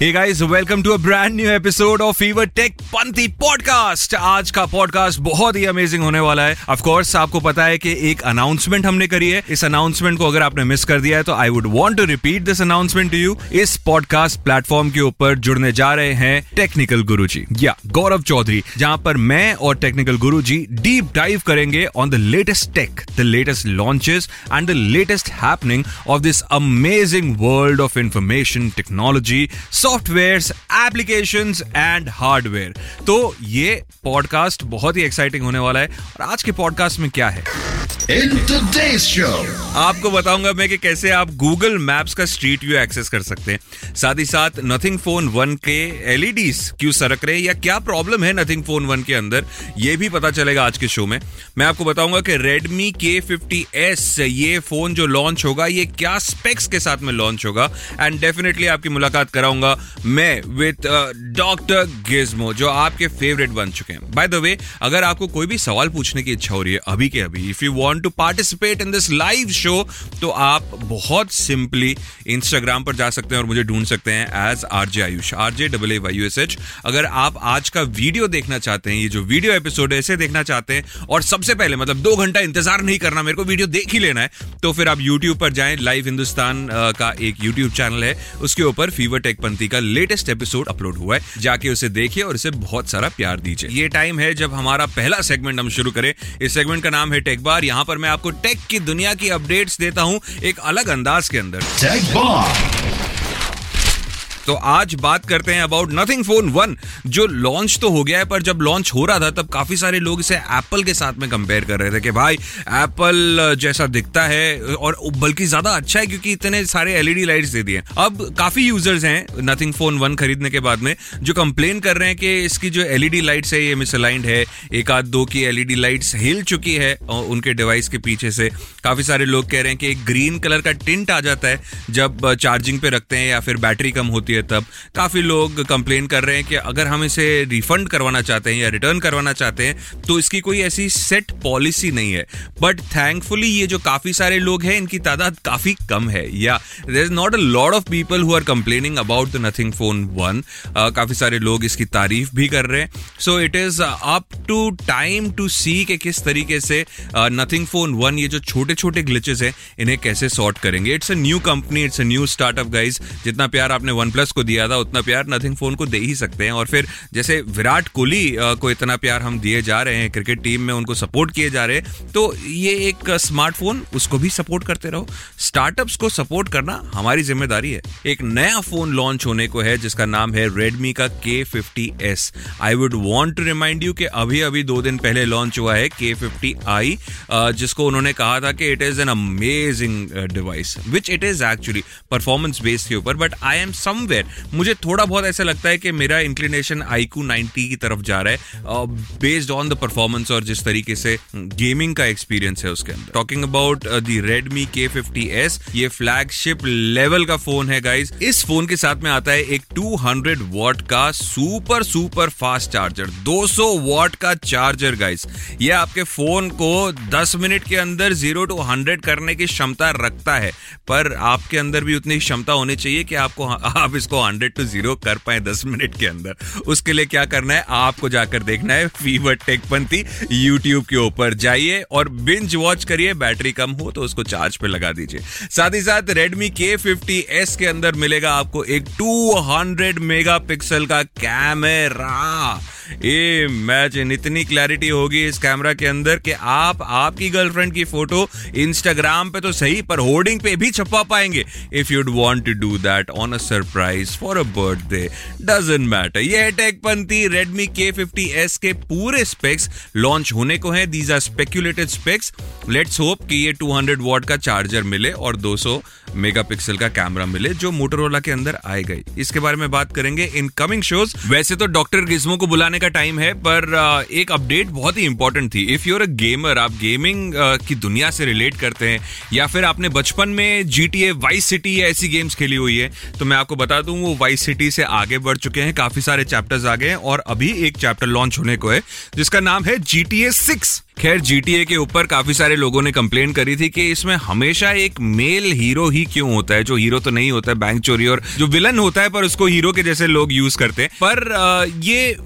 Hey guys, welcome to a brand new episode of Fever Tech पंथी podcast आज का podcast बहुत ही amazing होने वाला है. ऑफ़ कोर्स आपको पता है कि एक अनाउंसमेंट हमने करी है. इस अनाउंसमेंट को अगर आपने मिस कर दिया है तो I would want to repeat this announcement to you इस पॉडकास्ट प्लेटफॉर्म के ऊपर जुड़ने जा रहे हैं टेक्निकल गुरु जी या गौरव चौधरी जहाँ पर मैं और technical Guru ji deep dive करेंगे on the latest tech the latest launches and the latest happening of this amazing world of information technology software application and hardware. तो ये पॉडकास्ट बहुत ही एक्साइटिंग होने वाला है। और आज के पॉडकास्ट में क्या है? In today's show, आपको बताऊँगा मैं कि कैसे आप गूगल मैप्स का स्ट्रीट व्यू एक्सेस कर सकते हैं। साथ ही साथ नथिंग फ़ोन वन के एलईडी क्यों सरक रहे या क्या प्रॉब्लम है नथिंग फ़ोन वन के अंदर ये भी पता चलेगा आज के शो में। मैं आपको बताऊँगा कि Redmi K50s ये फ़ोन जो लॉन्च होगा ये क्या स्पेक्स के साथ में लॉन्च होगा। एंड डेफिनेटली आपकी मुलाकात कराऊँगा मैं विथ डॉक्टर गिज्मो जो आपके फेवरेट बन चुके हैं। बाय द वे अगर आपको कोई भी सवाल पूछने की इच्छा हो रही है अभी के अभी if you want to participate in this live show तो आप बहुत सिंपली इंस्टाग्राम पर जा सकते हैं और मुझे ढूंढ सकते हैं as R J Ayush R J double A Y S H अगर आप आज का वीडियो देखना चाहते हैं, ये जो वीडियो एपिसोड है, इसे देखना चाहते हैं और सबसे पहले मतलब दो घंटा इंतज़ार नहीं करना, मेरे को वीडियो देख ही लेना है तो फिर आप यूट्यूब पर जाएँ लाइव हिंदुस्तान का एक यूट्यूब चैनल है, उसके ऊपर फीवर टेक पंथी का लेटेस्ट एपिसोड अपलोड हुआ है, जाके उसे देखिए और इसे बहुत सारा प्यार दीजिए। ये टाइम है जब हमारा पहला सेगमेंट हम शुरू करें। इस सेगमेंट का नाम है टेक बार यहाँ पर मैं आपको टेक की दुनिया की अपडेट्स देता हूँ एक अलग अंदाज के अंदर टेक. तो आज बात करते हैं अबाउट नथिंग फ़ोन वन जो लॉन्च तो हो गया है, पर जब लॉन्च हो रहा था, तब काफ़ी सारे लोग इसे एप्पल के साथ में कंपेयर कर रहे थे कि भाई एप्पल जैसा दिखता है, और बल्कि ज़्यादा अच्छा है क्योंकि इतने सारे एलईडी लाइट्स दे दिए अब काफ़ी यूज़र्स हैं नथिंग फ़ोन वन खरीदने के बाद में, जो कंप्लेन कर रहे हैं कि इसकी जो एलईडी लाइट्स है, ये मिसअलाइंड है। एक आध दो की एलईडी लाइट्स हिल चुकी है उनके डिवाइस के पीछे से। काफ़ी सारे लोग कह रहे हैं कि ग्रीन कलर का टिंट आ जाता है, जब चार्जिंग पे रखते हैं या फिर बैटरी कम होती है तब काफ़ी लोग कंप्लेन कर रहे हैं कि अगर हम इसे रिफंड करवाना चाहते हैं या रिटर्न करवाना चाहते हैं तो इसकी कोई ऐसी सेट पॉलिसी नहीं है। बट थैंकफुली ये जो काफ़ी सारे लोग हैं, इनकी तादाद काफ़ी कम है। या there is not a lot of people who are complaining about the Nothing Phone one काफ़ी सारे लोग इसकी तारीफ़ भी कर रहे हैं। So it is up to time to see कि किस तरीके से नथिंग फ़ोन वन ये जो छोटे छोटे ग्लिचेस हैं, इन्हें कैसे सॉर्ट करेंगे। It's a new company it's a new startup guys जितना प्यार आपने वन प्लस को दिया था, उतना प्यार नथिंग फ़ोन को दे ही सकते हैं। और फिर जैसे विराट कोहली को इतना प्यार हम दिए जा रहे हैं क्रिकेट टीम में उनको सपोर्ट किए जा रहे हैं तो ये एक स्मार्टफ़ोन उसको भी सपोर्ट करते रहो। स्टार्टअप्स को सपोर्ट करना हमारी ज़िम्मेदारी है। एक नया फ़ोन लॉन्च होने को है, जिसका नाम है रेडमी का K fifty S I would want to remind you कि अभी अभी दो दिन पहले लॉन्च हुआ है के फिफ्टी आई जिसको उन्होंने कहा था कि it is an amazing device which it is actually performance base के ऊपर बट आई एम समवेयर मुझे थोड़ा बहुत ऐसा लगता है कि मेरा इंक्लिनेशन आईकू 90 की तरफ़ जा रहा है बेस्ड ऑन द परफॉर्मेंस और जिस तरीके से गेमिंग का एक्सपीरियंस है उसके अंदर। Talking about the Redmi K fifty S ये फ्लैगशिप लेवल का फ़ोन है गाइज़ इस फ़ोन के साथ में आता है एक 200 वॉट का super super fast charger 200 watt का चार्जर गाइज़ ये आपके फ़ोन को 10 मिनट के अंदर ज़ीरो टू 100 करने की क्षमता रखता है, पर आपके अंदर भी उतनी क्षमता होनी चाहिए कि आपको, आप इसको 100 टू ज़ीरो कर पाए 10 मिनट के अंदर। उसके लिए क्या करना है? आपको जाकर देखना है फीवर टेक पंथी यूट्यूब के ऊपर। जाइए और बिंज वॉच करिए, बैटरी कम हो तो उसको चार्ज पे लगा दीजिए। साथ ही साथ रेडमी के फिफ्टी एस के अंदर मिलेगा आपको एक टू हंड्रेड मेगा पिक्सल का कैमरा इमेजिन इतनी क्लैरिटी होगी इस कैमरा के अंदर कि आप, आपकी गर्लफ्रेंड की फ़ोटो इंस्टाग्राम पे तो सही, पर होर्डिंग पे भी छपवा पाएँगे। If you'd want to do that on a surprise for a birthday doesn't matter ये है टेकपंथी Redmi K50s के पूरे स्पेक्स लॉन्च होने को है these are speculated specs let's hope कि ये 200 वॉट का चार्जर मिले और 200 मेगापिक्सल का कैमरा मिले, जो मोटरोला के अंदर आए गए इसके बारे में बात करेंगे इन कमिंग शोज़ वैसे तो डॉक्टर गिज्मो को बुलाने का टाइम है, पर एक अपडेट बहुत ही इंपॉर्टेंट थी। इफ़ यूर अ गेमर आप गेमिंग की दुनिया से रिलेट करते हैं, या फिर आपने बचपन में G T A Vice City या ऐसी गेम्स खेली हुई है तो मैं आपको बता दूँ, वो वाइस सिटी से आगे बढ़ चुके हैं, काफ़ी सारे चैप्टर्स आ गए हैं, और अभी एक चैप्टर लॉन्च होने को है, जिसका नाम है जी टी ए सिक्स खैर जीटीए के ऊपर काफ़ी सारे लोगों ने कंप्लेन करी थी कि इसमें हमेशा एक मेल हीरो ही क्यों होता है? जो हीरो तो नहीं होता है बैंक चोरी और जो विलन होता है, पर उसको हीरो के जैसे लोग यूज़ करते हैं। पर ये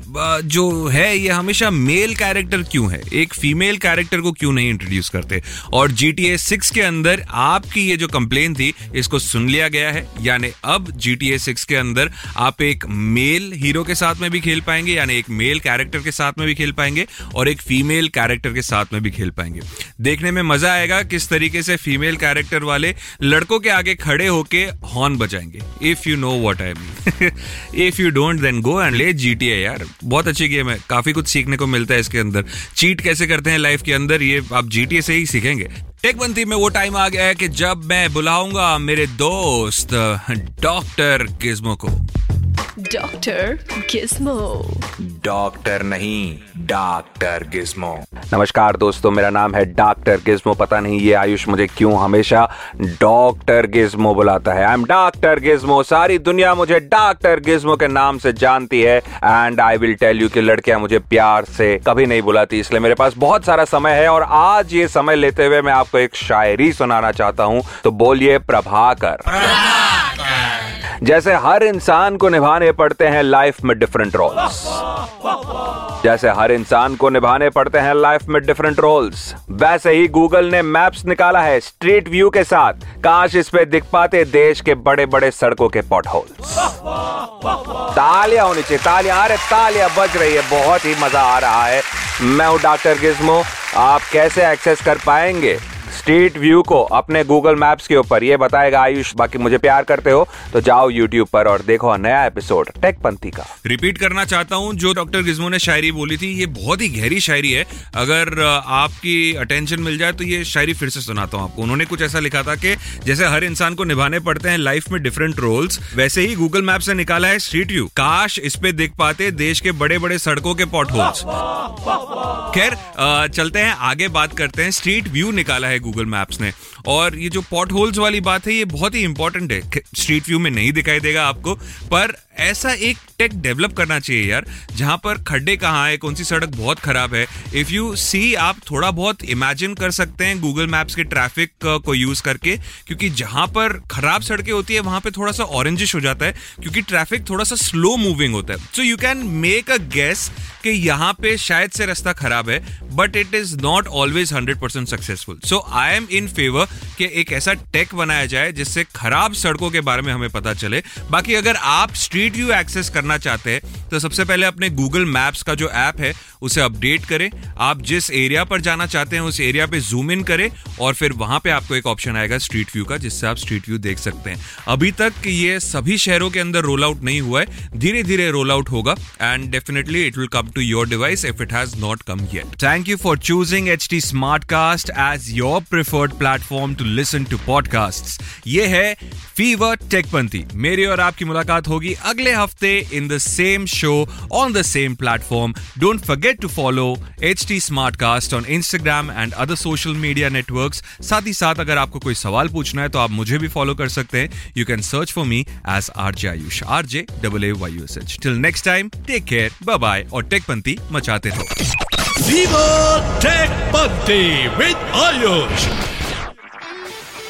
जो है, ये हमेशा मेल कैरेक्टर क्यों है? एक फीमेल कैरेक्टर को क्यों नहीं इंट्रोड्यूस करते? और जीटीए सिक्स के अंदर आपकी ये जो कंप्लेन थी, इसको सुन लिया गया है? यानी अब जीटीए सिक्स के अंदर आप एक मेल हीरो के साथ में भी खेल पाएँगे, यानी एक मेल कैरेक्टर के साथ में भी खेल पाएँगे, और एक फीमेल कैरेक्टर के के साथ में भी खेल पाएँगे। देखने में मज़ा आएगा किस तरीके से फीमेल कैरेक्टर वाले लड़कों के आगे खड़े होके horn बजाएँगे। If you know what I mean if you don't then go and ले जी यार। बहुत अच्छी गेम है। काफ़ी कुछ सीखने को मिलता है इसके अंदर। चीट कैसे करते हैं लाइफ के अंदर, ये आप जी से ही सीखेंगे। टेकबंती में वो टाइम आ गया है कि जब मैं बुलाऊँगा मेरे दोस्त डॉक्टर गिज्मो को। डॉक्टर गिस्मो डॉक्टर नहीं डॉक्टर गिस्मो नमस्कार दोस्तों मेरा नाम है डॉक्टर गिस्मो पता नहीं ये आयुष मुझे क्यों हमेशा डॉक्टर गिस्मो बुलाता है। आई एम डॉक्टर गिस्मो सारी दुनिया मुझे डॉक्टर गिस्मो के नाम से जानती है। And I will tell you कि लड़कियाँ मुझे प्यार से कभी नहीं बुलाती इसलिए मेरे पास बहुत सारा समय है। और आज ये समय लेते हुए मैं आपको एक शायरी सुनाना चाहता हूँ। तो बोलिए प्रभाकर। जैसे हर इंसान को निभाने पड़ते हैं लाइफ में डिफरेंट रोल्स। जैसे हर इंसान को निभाने पड़ते हैं लाइफ में डिफरेंट रोल्स। वैसे ही गूगल ने मैप्स निकाला है स्ट्रीट व्यू के साथ। काश इस पे दिख पाते देश के बड़े बड़े सड़कों के पॉट होल्स तालियाँ होनी चाहिए, तालियाँ। अरे, तालियाँ बज रही है, बहुत ही मज़ा आ रहा है। मैं हूँ डॉक्टर गिज्मो। आप कैसे एक्सेस कर पाएँगे? स्ट्रीट व्यू को अपने गूगल मैप्स के ऊपर। ये बताएगा आयुष, बाकी मुझे प्यार करते हो तो जाओ यूट्यूब पर और देखो नया एपिसोड टेक पंथी का। रिपीट करना चाहता हूँ, जो डॉक्टर गिज्मो ने शायरी बोली थी, ये बहुत ही गहरी शायरी है। अगर आपकी अटेंशन मिल जाए तो ये शायरी फिर से सुनाता हूँ आपको। उन्होंने कुछ ऐसा लिखा था कि, जैसे हर इंसान को निभाने पड़ते हैं लाइफ में डिफरेंट रोल्स वैसे ही गूगल मैप से निकाला है स्ट्रीट व्यू काश इस पे देख पाते देश के बड़े बड़े सड़कों के पॉट होल्स खैर चलते हैं, आगे बात करते हैं। स्ट्रीट व्यू निकाला है गूगल मैप्स ने। और ये जो पॉट होल्स वाली बात है, ये बहुत ही इंपॉर्टेंट है। स्ट्रीट व्यू में नहीं दिखाई देगा आपको, पर ऐसा एक टेक डेवलप करना चाहिए यार, जहाँ पर खड्डे कहाँ है, कौन सी सड़क बहुत खराब है। इफ़ यू सी आप थोड़ा बहुत इमेजिन कर सकते हैं गूगल मैप्स के ट्रैफ़िक को यूज़ करके, क्योंकि जहाँ पर खराब सड़कें होती है, वहाँ पे थोड़ा सा ऑरेंजिश हो जाता है, क्योंकि ट्रैफ़िक थोड़ा सा स्लो मूविंग होता है। So you can make a guess कि यहाँ पे शायद से रास्ता खराब है but it is not always hundred percent successful so I am in favour कि एक ऐसा टेक बनाया जाए, जिससे खराब सड़कों के बारे में हमें पता चले। बाकी अगर आप स्ट्रीट व्यू एक्सेस करना चाहते हैं तो सबसे पहले अपने गूगल मैप्स का जो ऐप है, उसे अपडेट करें। आप जिस एरिया पर जाना चाहते हैं, उस एरिया पे जूम इन करें और फिर वहाँ पे आपको एक ऑप्शन आएगा स्ट्रीट व्यू का, जिससे आप स्ट्रीट व्यू देख सकते हैं। अभी तक ये सभी शहरों के अंदर रोल आउट नहीं हुआ है। धीरे धीरे रोल आउट होगा and definitely it will come to your device if it has not come yet thank you for choosing H T Smart Cast as your preferred platform to listen to podcast ये है fever टेकपंथी मेरी और आपकी मुलाकात होगी अगले हफ़्ते in the same show on the same platform don't forget to follow H T Smart Cast on Instagram and other social media network साथ ही साथ अगर आपको कोई सवाल पूछना है तो आप मुझे भी फॉलो कर सकते हैं. You can search for me as R J Ayush R J double A Y S H till next time take care bye bye और टेकपंथी मचाते रहो. Take Panthi with Ayush